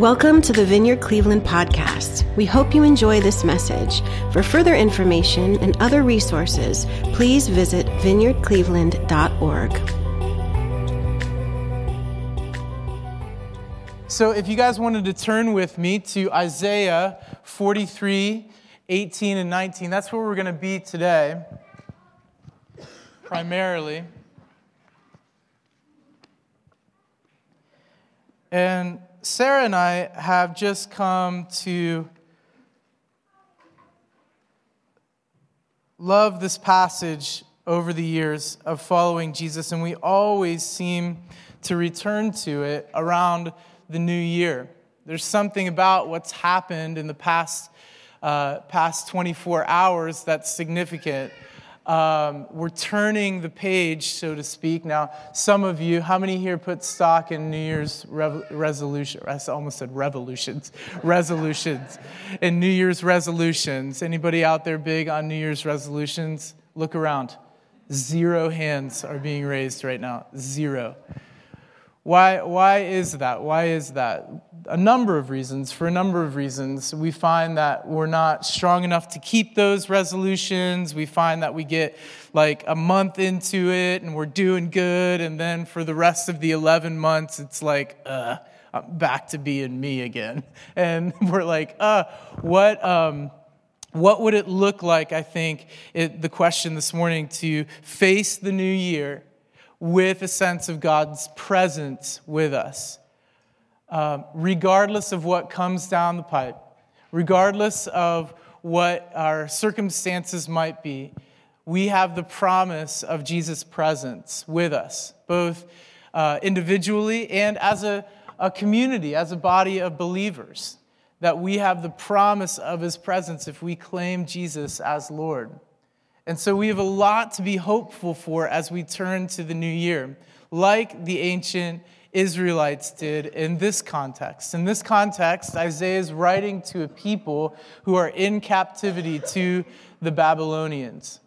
Welcome to the Vineyard Cleveland podcast. We hope you enjoy this message. For further information and other resources, please visit vineyardcleveland.org. So, if you guys wanted to turn with me to Isaiah 43 18 and 19, that's where we're going to be today, primarily. And Sarah and I have just come to love this passage over the years of following Jesus, and we always seem to return to it around the new year. There's something about what's happened in the past, uh, past 24 hours that's significant um, we're turning the page, so to speak. Now, some of you, how many here put stock in New Year's rev- resolution? I almost said revolutions. resolutions. In New Year's resolutions. Anybody out there big on New Year's resolutions? Look around. Zero hands are being raised right now. Zero. Why, why is that? Why is that? A number of reasons. For a number of reasons, we find that we're not strong enough to keep those resolutions. We find that we get like a month into it and we're doing good, and then for the rest of the 11 months, it's like, uh, I'm back to being me again. And we're like, uh, what, um, what would it look like, I think, it, the question this morning, to face the new year with a sense of God's presence with us, um, regardless of what comes down the pipe, regardless of what our circumstances might be. We have the promise of Jesus' presence with us, both uh, individually and as a, a community, as a body of believers, that we have the promise of his presence if we claim Jesus as Lord. And so we have a lot to be hopeful for as we turn to the new year, like the ancient Israelites did in this context. In this context, Isaiah is writing to a people who are in captivity to the Babylonians.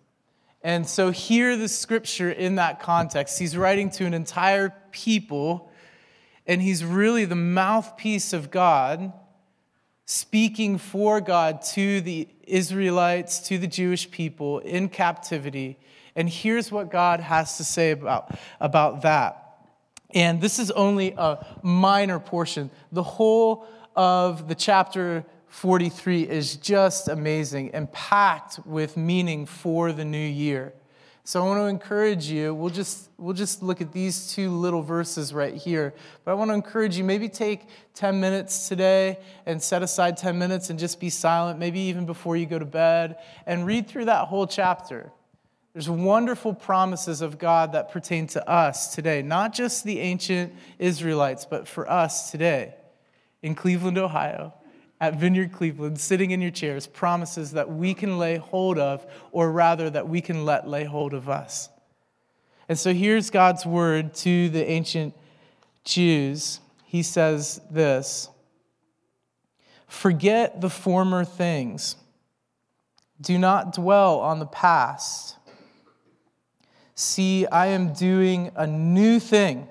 And so, hear the scripture in that context. He's writing to an entire people, and he's really the mouthpiece of God speaking for God to the Israelites, to the Jewish people in captivity. And here's what God has to say about, about that. And this is only a minor portion. The whole of the chapter 43 is just amazing and packed with meaning for the new year. So I want to encourage you. We'll just we'll just look at these two little verses right here. But I want to encourage you maybe take 10 minutes today and set aside 10 minutes and just be silent, maybe even before you go to bed and read through that whole chapter. There's wonderful promises of God that pertain to us today, not just the ancient Israelites, but for us today in Cleveland, Ohio at Vineyard Cleveland, sitting in your chairs, promises that we can lay hold of, or rather, that we can let lay hold of us. And so here's God's word to the ancient Jews. He says this Forget the former things, do not dwell on the past. See, I am doing a new thing.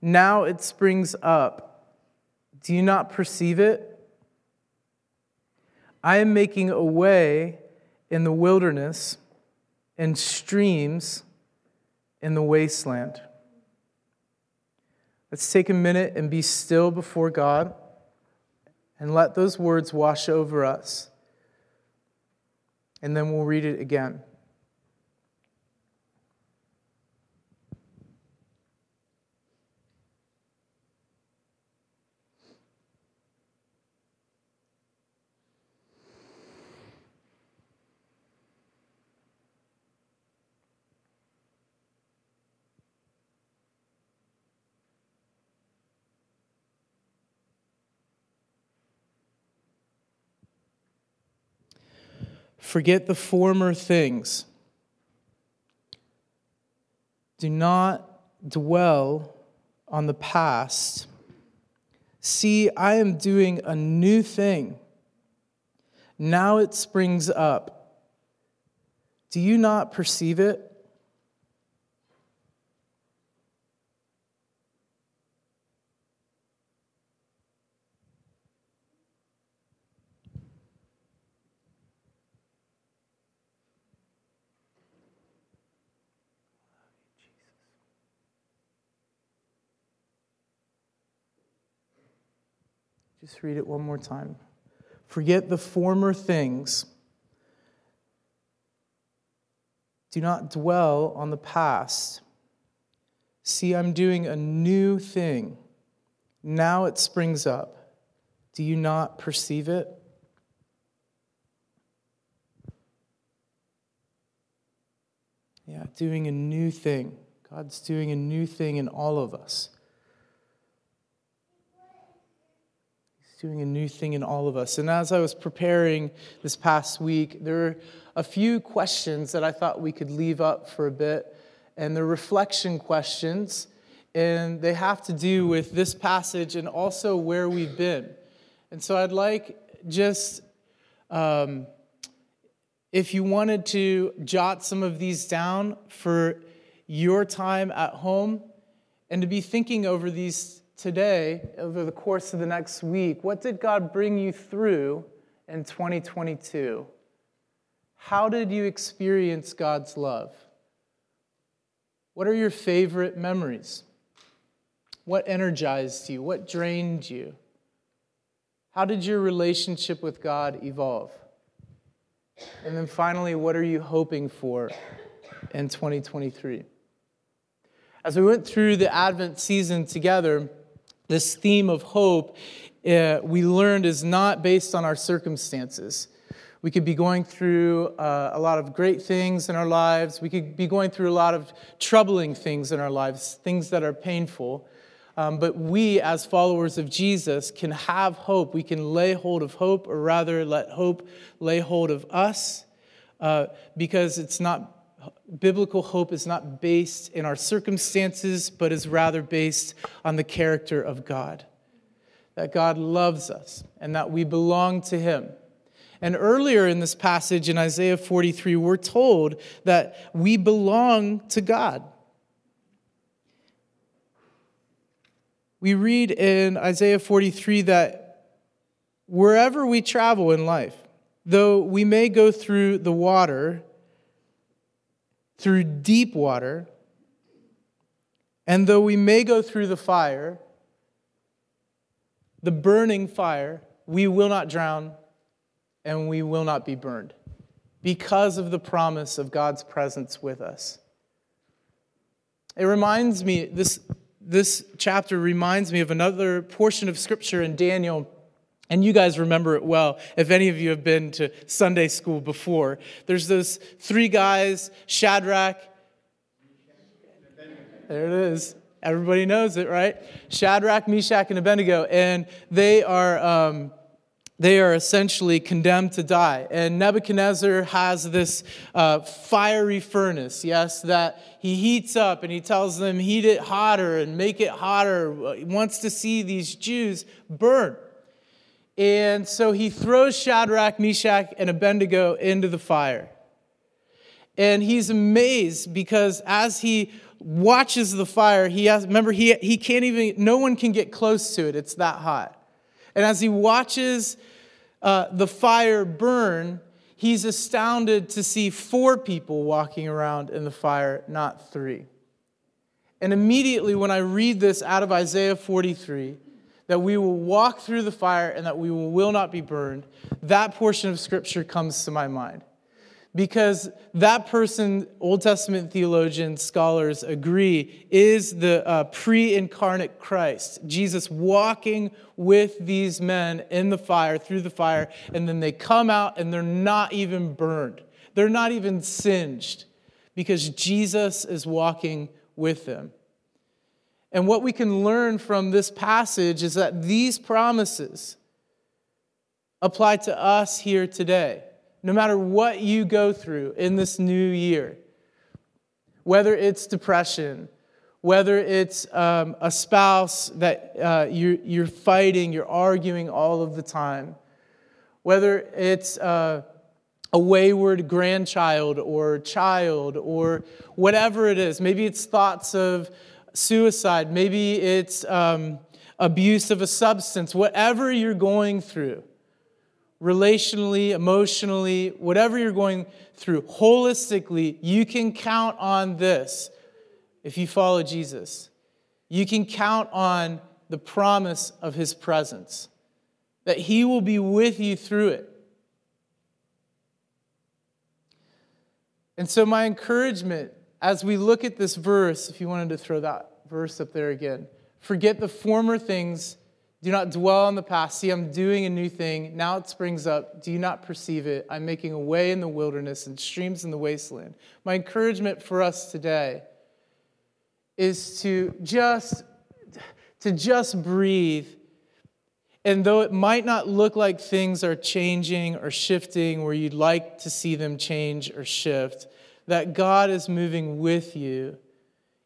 Now it springs up. Do you not perceive it? I am making a way in the wilderness and streams in the wasteland. Let's take a minute and be still before God and let those words wash over us. And then we'll read it again. Forget the former things. Do not dwell on the past. See, I am doing a new thing. Now it springs up. Do you not perceive it? Just read it one more time. Forget the former things. Do not dwell on the past. See, I'm doing a new thing. Now it springs up. Do you not perceive it? Yeah, doing a new thing. God's doing a new thing in all of us. He's doing a new thing in all of us. And as I was preparing this past week, there were a few questions that I thought we could leave up for a bit. And they're reflection questions. And they have to do with this passage and also where we've been. And so I'd like just. Um, if you wanted to jot some of these down for your time at home and to be thinking over these today, over the course of the next week, what did God bring you through in 2022? How did you experience God's love? What are your favorite memories? What energized you? What drained you? How did your relationship with God evolve? And then finally, what are you hoping for in 2023? As we went through the Advent season together, this theme of hope uh, we learned is not based on our circumstances. We could be going through uh, a lot of great things in our lives. We could be going through a lot of troubling things in our lives, things that are painful. Um, but we, as followers of Jesus, can have hope. We can lay hold of hope, or rather, let hope lay hold of us, uh, because it's not biblical hope is not based in our circumstances, but is rather based on the character of God. That God loves us and that we belong to Him. And earlier in this passage in Isaiah 43, we're told that we belong to God. we read in Isaiah 43 that wherever we travel in life, though we may go through the water, through deep water, and though we may go through the fire, the burning fire, we will not drown and we will not be burned because of the promise of God's presence with us. It reminds me, this this chapter reminds me of another portion of scripture in Daniel. And you guys remember it well if any of you have been to Sunday school before. There's those three guys Shadrach, there it is. Everybody knows it, right? Shadrach, Meshach, and Abednego. And they are. Um, they are essentially condemned to die. And Nebuchadnezzar has this uh, fiery furnace, yes, that he heats up and he tells them, heat it hotter and make it hotter. He wants to see these Jews burn. And so he throws Shadrach, Meshach, and Abednego into the fire. And he's amazed because as he watches the fire, he has, remember, he, he can't even, no one can get close to it, it's that hot. And as he watches uh, the fire burn, he's astounded to see four people walking around in the fire, not three. And immediately, when I read this out of Isaiah 43, that we will walk through the fire and that we will not be burned, that portion of scripture comes to my mind because that person, Old Testament theologians, scholars agree, is the uh, pre incarnate Christ. Jesus walking with these men in the fire, through the fire, and then they come out and they're not even burned. They're not even singed because Jesus is walking with them. And what we can learn from this passage is that these promises apply to us here today no matter what you go through in this new year, whether it's depression, whether it's um, a spouse that uh, you're, you're fighting, you're arguing all of the time, whether it's uh, a wayward grandchild or child or whatever it is. Maybe it's thoughts of suicide, maybe it's um, abuse of a substance, whatever you're going through relationally, emotionally, whatever you're going through, holistically, you can count on this if you follow Jesus. You can count on the promise of his presence. that He will be with you through it. And so, my encouragement as we look at this verse, if you wanted to throw that verse up there again, forget the former things. Do not dwell on the past. See, I'm doing a new thing. Now it springs up. Do you not perceive it? I'm making a way in the wilderness and streams in the wasteland. My encouragement for us today is to just to just breathe and though it might not look like things are changing or shifting where you'd like to see them change or shift, that God is moving with you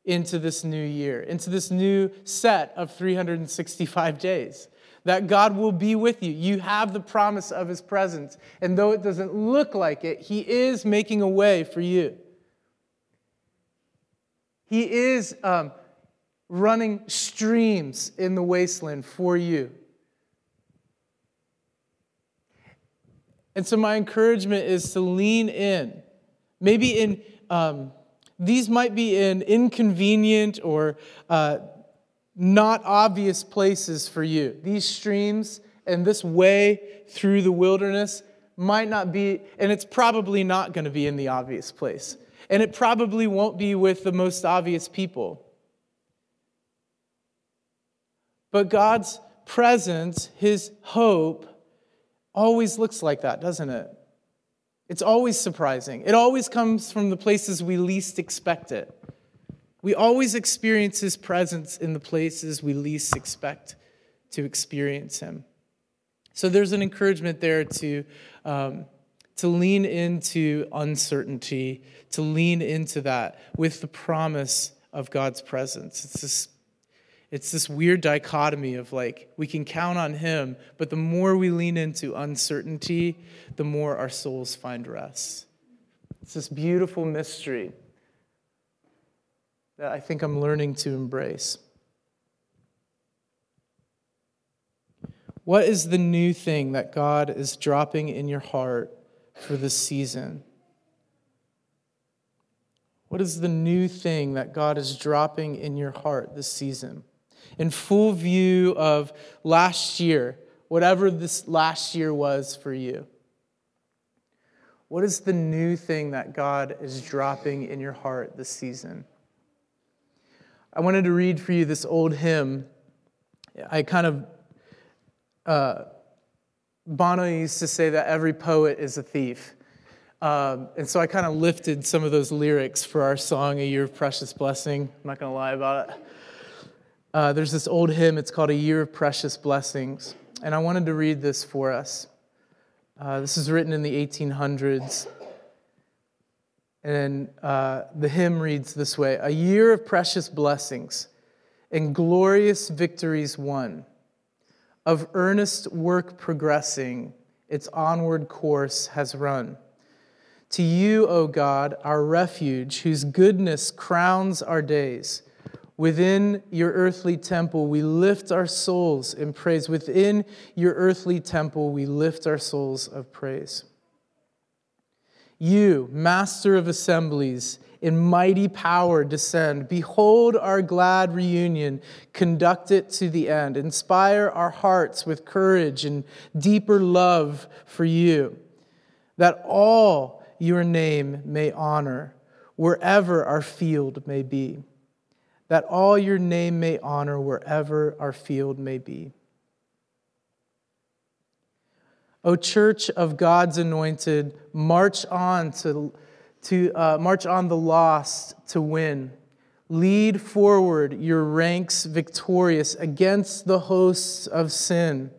into this new year, into this new set of 365 days. That God will be with you. You have the promise of His presence. And though it doesn't look like it, He is making a way for you. He is um, running streams in the wasteland for you. And so, my encouragement is to lean in. Maybe in, um, these might be in inconvenient or uh, not obvious places for you. These streams and this way through the wilderness might not be, and it's probably not going to be in the obvious place. And it probably won't be with the most obvious people. But God's presence, His hope, always looks like that, doesn't it? It's always surprising. It always comes from the places we least expect it. We always experience His presence in the places we least expect to experience Him. So there's an encouragement there to, um, to lean into uncertainty, to lean into that with the promise of God's presence. It's this it's this weird dichotomy of like we can count on him but the more we lean into uncertainty the more our souls find rest. It's this beautiful mystery that i think i'm learning to embrace. What is the new thing that god is dropping in your heart for this season? What is the new thing that god is dropping in your heart this season in full view of last year, whatever this last year was for you. What is the new thing that God is dropping in your heart this season? I wanted to read for you this old hymn. I kind of, uh, Bono used to say that every poet is a thief. Um, and so I kind of lifted some of those lyrics for our song, A Year of Precious Blessing. I'm not going to lie about it. Uh, there's this old hymn, it's called A Year of Precious Blessings. And I wanted to read this for us. Uh, this is written in the 1800s. And uh, the hymn reads this way A year of precious blessings and glorious victories won, of earnest work progressing, its onward course has run. To you, O God, our refuge, whose goodness crowns our days Within your earthly temple, we lift our souls in praise. Within your earthly temple, we lift our souls of praise. You, master of assemblies, in mighty power descend. Behold our glad reunion. Conduct it to the end. Inspire our hearts with courage and deeper love for you, that all your name may honor wherever our field may be that all your name may honor wherever our field may be. O church of God's anointed, march on to, to uh, march on the lost to win. Lead forward your ranks victorious against the hosts of sin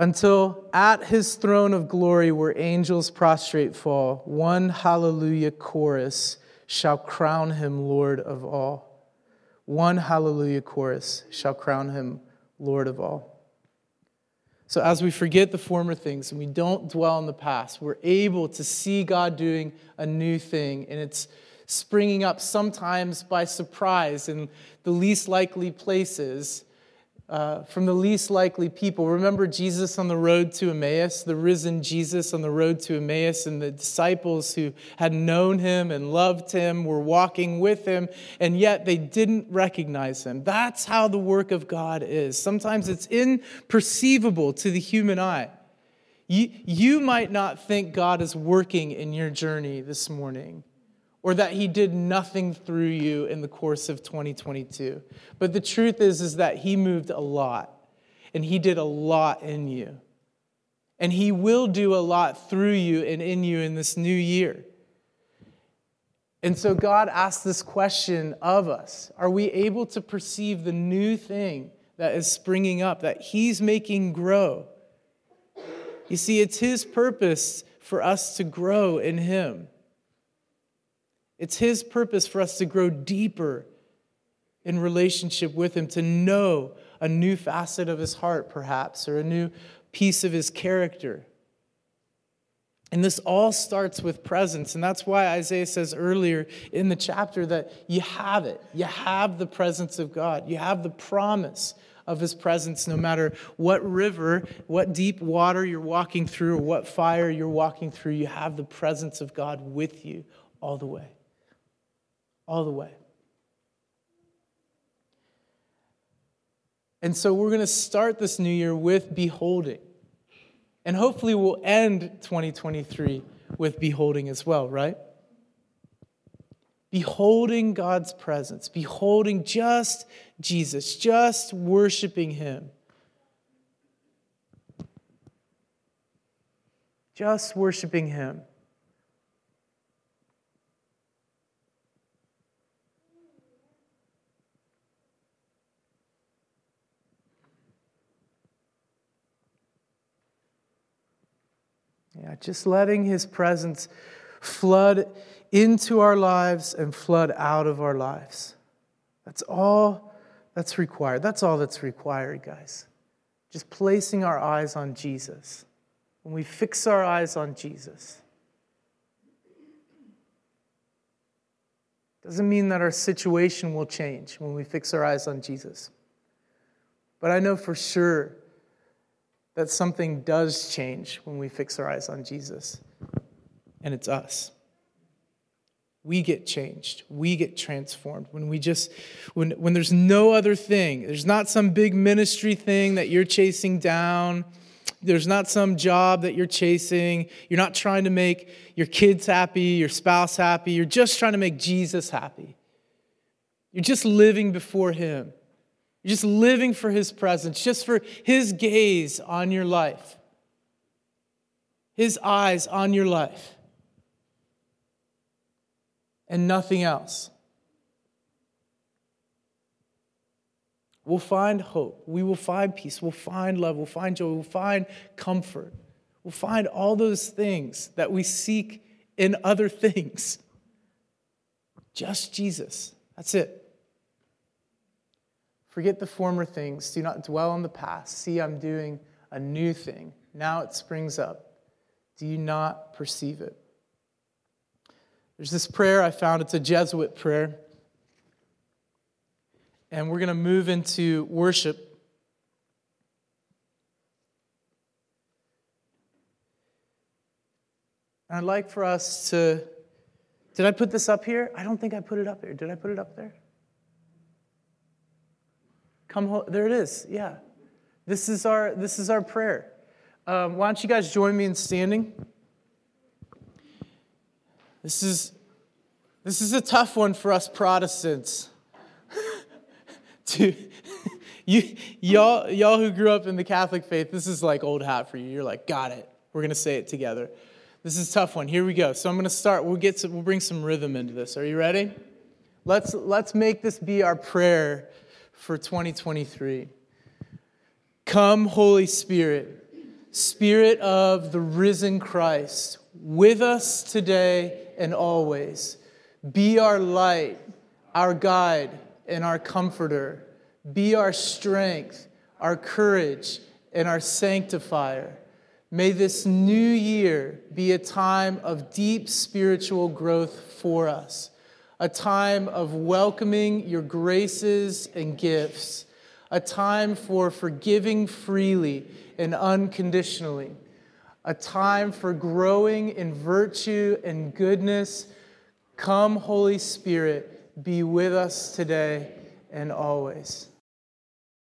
until at his throne of glory where angels prostrate fall, one hallelujah chorus shall crown him Lord of all. One hallelujah chorus shall crown him Lord of all. So, as we forget the former things and we don't dwell on the past, we're able to see God doing a new thing, and it's springing up sometimes by surprise in the least likely places, uh, from the least likely people. Remember Jesus on the road to Emmaus, the risen Jesus on the road to Emmaus, and the disciples who had known him and loved him were walking with him, and yet they didn't recognize him. That's how the work of God is. Sometimes it's imperceivable to the human eye. You, you might not think God is working in your journey this morning or that he did nothing through you in the course of 2022. But the truth is is that he moved a lot and he did a lot in you. And he will do a lot through you and in you in this new year. And so God asks this question of us Are we able to perceive the new thing that is springing up, that He's making grow? You see, it's His purpose for us to grow in Him. It's His purpose for us to grow deeper in relationship with Him, to know a new facet of His heart, perhaps, or a new piece of His character. And this all starts with presence. And that's why Isaiah says earlier in the chapter that you have it. You have the presence of God. You have the promise of his presence no matter what river, what deep water you're walking through, or what fire you're walking through. You have the presence of God with you all the way all the way. And so we're going to start this new year with beholding. And hopefully we'll end 2023 with beholding as well, right? Beholding God's presence, beholding just Jesus, just worshiping Him. Just worshiping Him. Yeah, just letting His presence flood into our lives and flood out of our lives. That's all that's required. That's all that's required, guys. Just placing our eyes on Jesus. When we fix our eyes on Jesus, doesn't mean that our situation will change when we fix our eyes on Jesus. But I know for sure that something does change when we fix our eyes on Jesus, and it's us. We get changed. We get transformed when we just, when, when there's no other thing, there's not some big ministry thing that you're chasing down. There's not some job that you're chasing. You're not trying to make your kids happy, your spouse happy. You're just trying to make Jesus happy. You're just living before Him. You're just living for His presence, just for His gaze on your life, His eyes on your life, and nothing else. We'll find hope. We will find peace. We'll find love. We'll find joy. We'll find comfort. We'll find all those things that we seek in other things. Just Jesus. That's it. Forget the former things. Do not dwell on the past. See, I'm doing a new thing. Now it springs up. Do you not perceive it? There's this prayer I found. It's a Jesuit prayer. And we're going to move into worship. And I'd like for us to. Did I put this up here? I don't think I put it up here. Did I put it up there? Come home. There it is. Yeah. This is our, this is our prayer. Um, why don't you guys join me in standing? This is, this is a tough one for us Protestants. to, you, y'all, y'all who grew up in the Catholic faith, this is like old hat for you. You're like, got it. We're going to say it together. This is tough one. Here we go. So I'm going to start. We'll get some, we'll bring some rhythm into this. Are you ready? Let's, let's make this be our prayer for 2023. Come, Holy Spirit, Spirit of the risen Christ, with us today and always. Be our light, our guide, and our comforter. Be our strength, our courage, and our sanctifier. May this new year be a time of deep spiritual growth for us a time of welcoming your graces and gifts, a time for forgiving freely and unconditionally, a time for growing in virtue and goodness. Come, Holy Spirit, be with us today and always.